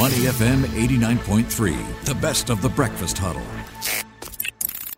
Money FM 89.3, the best of the breakfast huddle.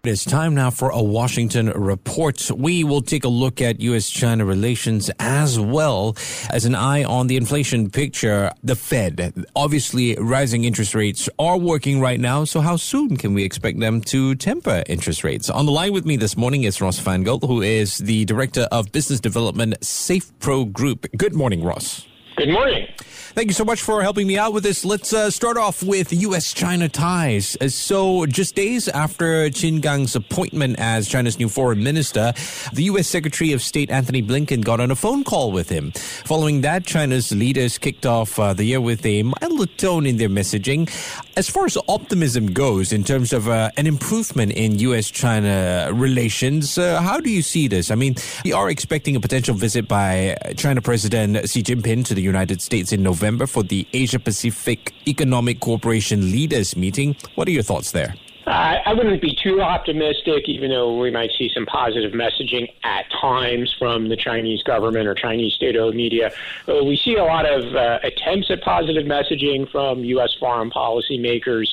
It's time now for a Washington report. We will take a look at U.S. China relations as well as an eye on the inflation picture. The Fed, obviously, rising interest rates are working right now. So, how soon can we expect them to temper interest rates? On the line with me this morning is Ross Feingold, who is the Director of Business Development, SafePro Group. Good morning, Ross. Good morning. Thank you so much for helping me out with this. Let's uh, start off with U.S. China ties. Uh, so, just days after Qin Gang's appointment as China's new foreign minister, the U.S. Secretary of State Antony Blinken got on a phone call with him. Following that, China's leaders kicked off uh, the year with a milder tone in their messaging. As far as optimism goes, in terms of uh, an improvement in U.S. China relations, uh, how do you see this? I mean, we are expecting a potential visit by China President Xi Jinping to the United States in November. For the Asia Pacific Economic Cooperation Leaders Meeting. What are your thoughts there? I wouldn't be too optimistic, even though we might see some positive messaging at times from the Chinese government or Chinese state-owned media. Uh, we see a lot of uh, attempts at positive messaging from U.S. foreign policy makers,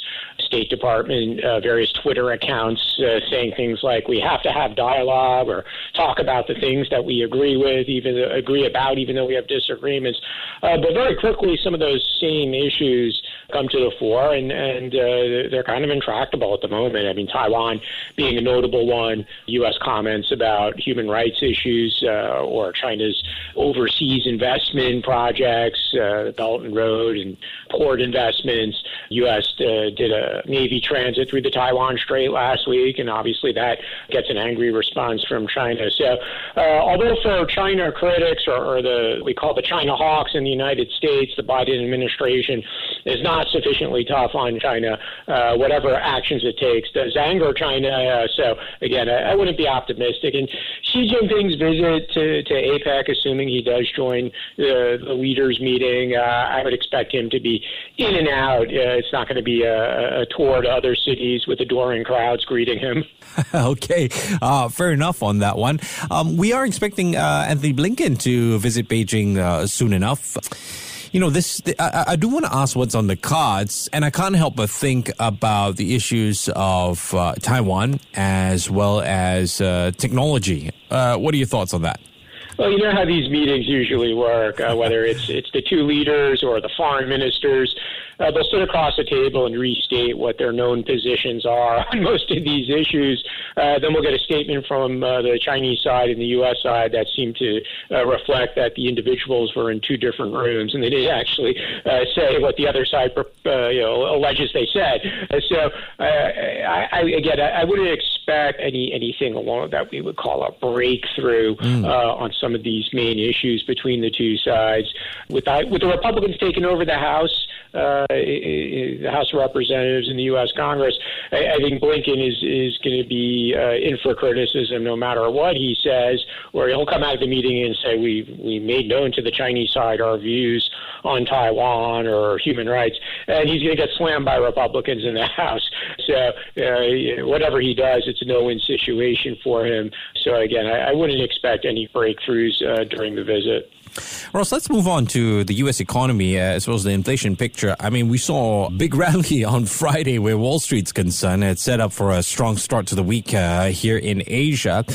State Department, uh, various Twitter accounts uh, saying things like "we have to have dialogue" or talk about the things that we agree with, even agree about, even though we have disagreements. Uh, but very quickly, some of those same issues come to the fore, and and uh, they're kind of intractable at the moment. I mean, Taiwan being a notable one, U.S. comments about human rights issues uh, or China's overseas investment projects, uh, Belt and Road and port investments. U.S. Uh, did a Navy transit through the Taiwan Strait last week, and obviously that gets an angry response from China. So, uh, although for China critics or, or the we call the China hawks in the United States, the Biden administration is not sufficiently tough on China. Uh, whatever actions it takes does anger China. Uh, so again, I, I, wouldn't be optimistic. And Xi Jinping's visit to, to APEC, assuming he does join the, the leaders meeting, uh, I would expect him to be in and out. Uh, it's not going to be a, a, tour to other cities with adoring crowds greeting him. okay, uh, fair enough on that one. Um, we are expecting uh, Antony Blinken to visit Beijing soon enough you know, this, I, I do want to ask what's on the cards, and I can't help but think about the issues of uh, Taiwan as well as uh, technology. Uh, what are your thoughts on that? Well, you know how these meetings usually work, uh, whether it's it's the two leaders or the foreign ministers uh, they'll sit across the table and restate what their known positions are on most of these issues. Uh, then we'll get a statement from uh, the Chinese side and the U.S. side that seem to uh, reflect that the individuals were in two different rooms, and they didn't actually uh, say what the other side, uh, you know, alleges they said. so, I, I, again, I, I wouldn't expect any anything along that we would call a breakthrough mm. on some of these main issues between the two sides. With, with the Republicans taking over the House uh, the House of Representatives in the U.S. Congress, I, I think Blinken is is going to be uh, in for criticism no matter what he says, or he'll come out of the meeting and say we we made known to the Chinese side our views on Taiwan or human rights, and he's going to get slammed by Republicans in the House. So uh, whatever he does, it's a no-win situation for him. So again, I, I wouldn't expect any uh, during the visit. Ross, let's move on to the U.S. economy uh, as well as the inflation picture. I mean, we saw a big rally on Friday where Wall Street's concerned. It's set up for a strong start to the week uh, here in Asia.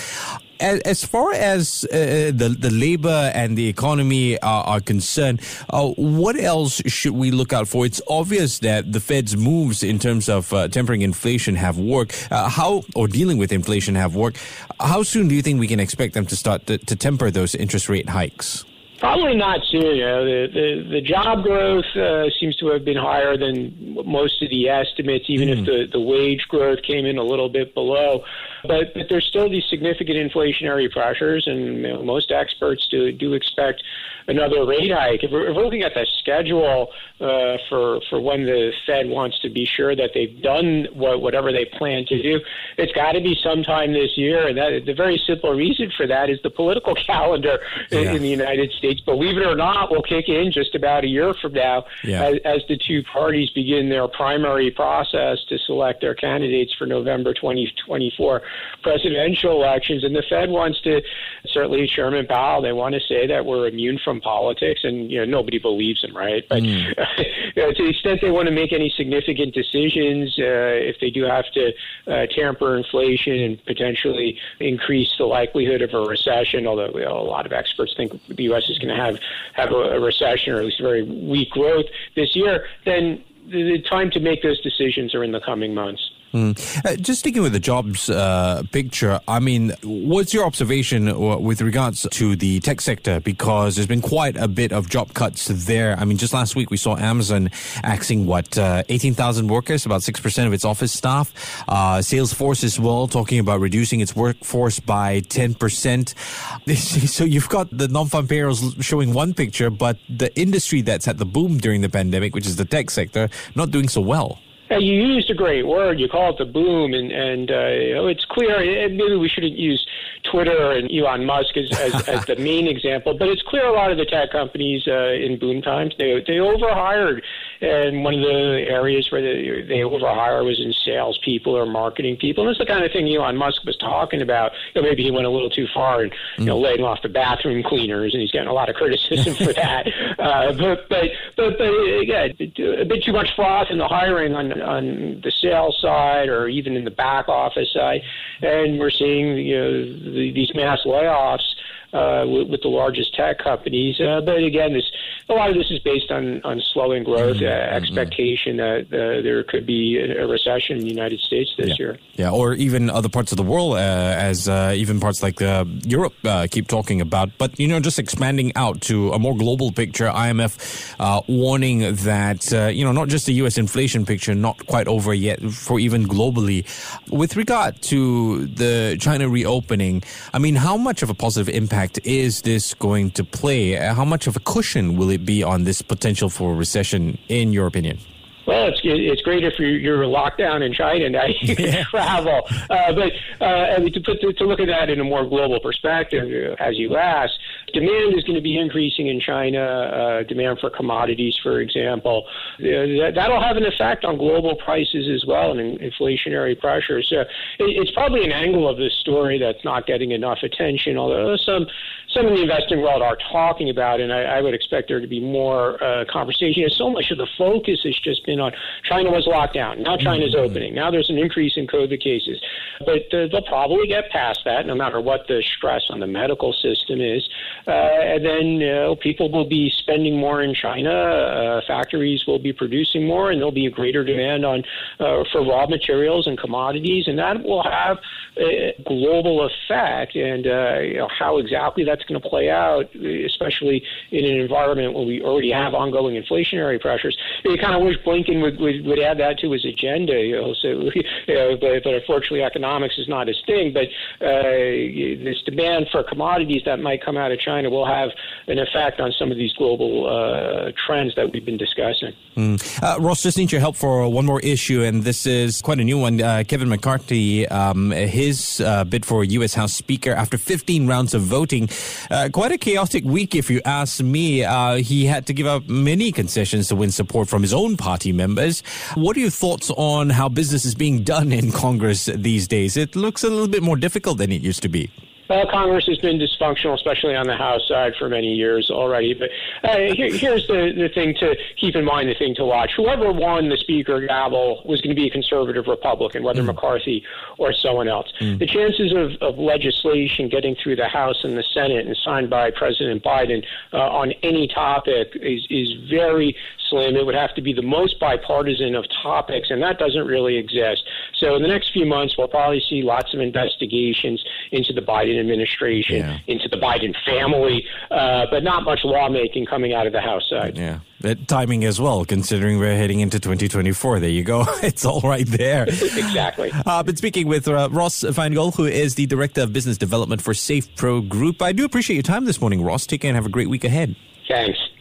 As, far as uh, the the labor and the economy are, are concerned, uh, what else should we look out for? It's obvious that the Fed's moves in terms of uh, tempering inflation have worked. Uh, how or dealing with inflation have worked. How soon do you think we can expect them to start to, to temper those interest rate hikes? Probably not soon. You know, the, the, the job growth uh, seems to have been higher than most of the estimates, even mm. if the, the wage growth came in a little bit below. But, but there's still these significant inflationary pressures, and you know, most experts do, do expect another rate hike. If we're, if we're looking at the schedule uh, for for when the Fed wants to be sure that they've done what, whatever they plan to do, it's got to be sometime this year. And that, the very simple reason for that is the political calendar yeah. in, in the United States States, believe it or not, will kick in just about a year from now Yeah. as, as the two parties begin their primary process to select their candidates for November 2024 presidential elections. And the Fed wants to, certainly Chairman Powell, they want to say that we're immune from politics, and you know nobody believes him, right? But you know, to the extent they want to make any significant decisions, uh, if they do have to uh, tamper inflation and potentially increase the likelihood of a recession, although you know, a lot of experts think the U.S. is going to have have a, a recession or at least very weak growth this year, then the, the time to make those decisions are in the coming months. Uh, just sticking with the jobs uh, picture, I mean, what's your observation with regards to the tech sector? Because there's been quite a bit of job cuts there. I mean, just last week we saw Amazon axing what uh, 18,000 workers, about six percent of its office staff. Uh, Salesforce as well talking about reducing its workforce by 10 percent. So you've got the non-farm payrolls showing one picture, but the industry that's had the boom during the pandemic, which is the tech sector, not doing so well. You used a great word. You call it the boom, and and uh, you know, it's clear. And maybe we shouldn't use Twitter and Elon Musk as, as, as the main example, but it's clear a lot of the tech companies uh, in boom times they they overhired, and one of the areas where they they overhire was in salespeople or marketing people. And it's the kind of thing Elon Musk was talking about. You know, maybe he went a little too far and you know laying off the bathroom cleaners, and he's getting a lot of criticism for that. Uh, but but but but yeah, a bit too much froth in the hiring on on the sales side or even in the back office side, and we're seeing you know the, these mass layoffs uh, with, with the largest tech companies. Uh, but again, this a lot of this is based on on slowing growth, uh, expectation that uh, there could be a, recession in the United States this yeah. year. Yeah, or even other parts of the world, uh, as uh, even parts like uh, Europe uh, keep talking about. But you know, just expanding out to a more global picture, IMF uh, warning that uh, you know not just the U.S. inflation picture not quite over yet for even globally. With regard to the China reopening, I mean, how much of a positive impact is this going to play? Uh, How much of a cushion will it be on this potential for recession, in your opinion? Well, it's it's great if you're, you're locked down in China now you can travel. Uh, but uh, I mean, to put to, to look at that in a more global perspective, uh, as you asked, demand is going to be increasing in China. Uh, demand for commodities, for example, uh, that, that'll have an effect on global prices as well and in inflationary pressures. So it, it's probably an angle of this story that's not getting enough attention. Although some some in the investing world are talking about, and I, I would expect there to be more uh, conversation. So much of the focus has just been on China was locked down. Now China's Mm-hmm. opening. Now there's an increase in COVID cases. But uh, they'll probably get past that, no matter what the stress on the medical system is. Uh, and then you know, people will be spending more in China. Uh, factories will be producing more, and there'll be a greater demand on uh, for raw materials and commodities, and that will have a global effect. And uh, you know, how exactly that's going to play out, especially in an environment where we already have ongoing inflationary pressures. You kind of wish Blinken would, would, would add that to his agenda. You know, so you know, but, but unfortunately, economics is not his thing. But uh, this demand for commodities that might come out of China will have an effect on some of these global uh, trends that we've been discussing. Uh, Ross, just need your help for one more issue, and this is quite a new one. Uh, Kevin McCarthy, um, his uh, bid for U.S. House Speaker after 15 rounds of voting, uh, quite a chaotic week, if you ask me. Uh, he had to give up many concessions to win support from his own party members. What are your thoughts on how business is being done in Congress these days? It looks a little bit more difficult than it used to be. Well, Congress has been dysfunctional, especially on the House side, for many years already. But uh, here, here's the, the thing to keep in mind, the thing to watch. Whoever won the Speaker gavel was going to be a conservative Republican, whether McCarthy or someone else. The chances of, of legislation getting through the House and the Senate and signed by President Biden uh, on any topic is, is very slim. It would have to be the most bipartisan of topics, and that doesn't really exist. So in the next few months, we'll probably see lots of investigations into the Biden administration, Yeah. into the Biden family, uh, but not much lawmaking coming out of the House side. Yeah. That timing as well, considering we're heading into 2024. There you go. It's all right there. exactly. Uh, been speaking with uh, Ross Feingold, who is the Director of Business Development for SafePro Group. I do appreciate your time this morning, Ross. Take care and have a great week ahead. Thanks.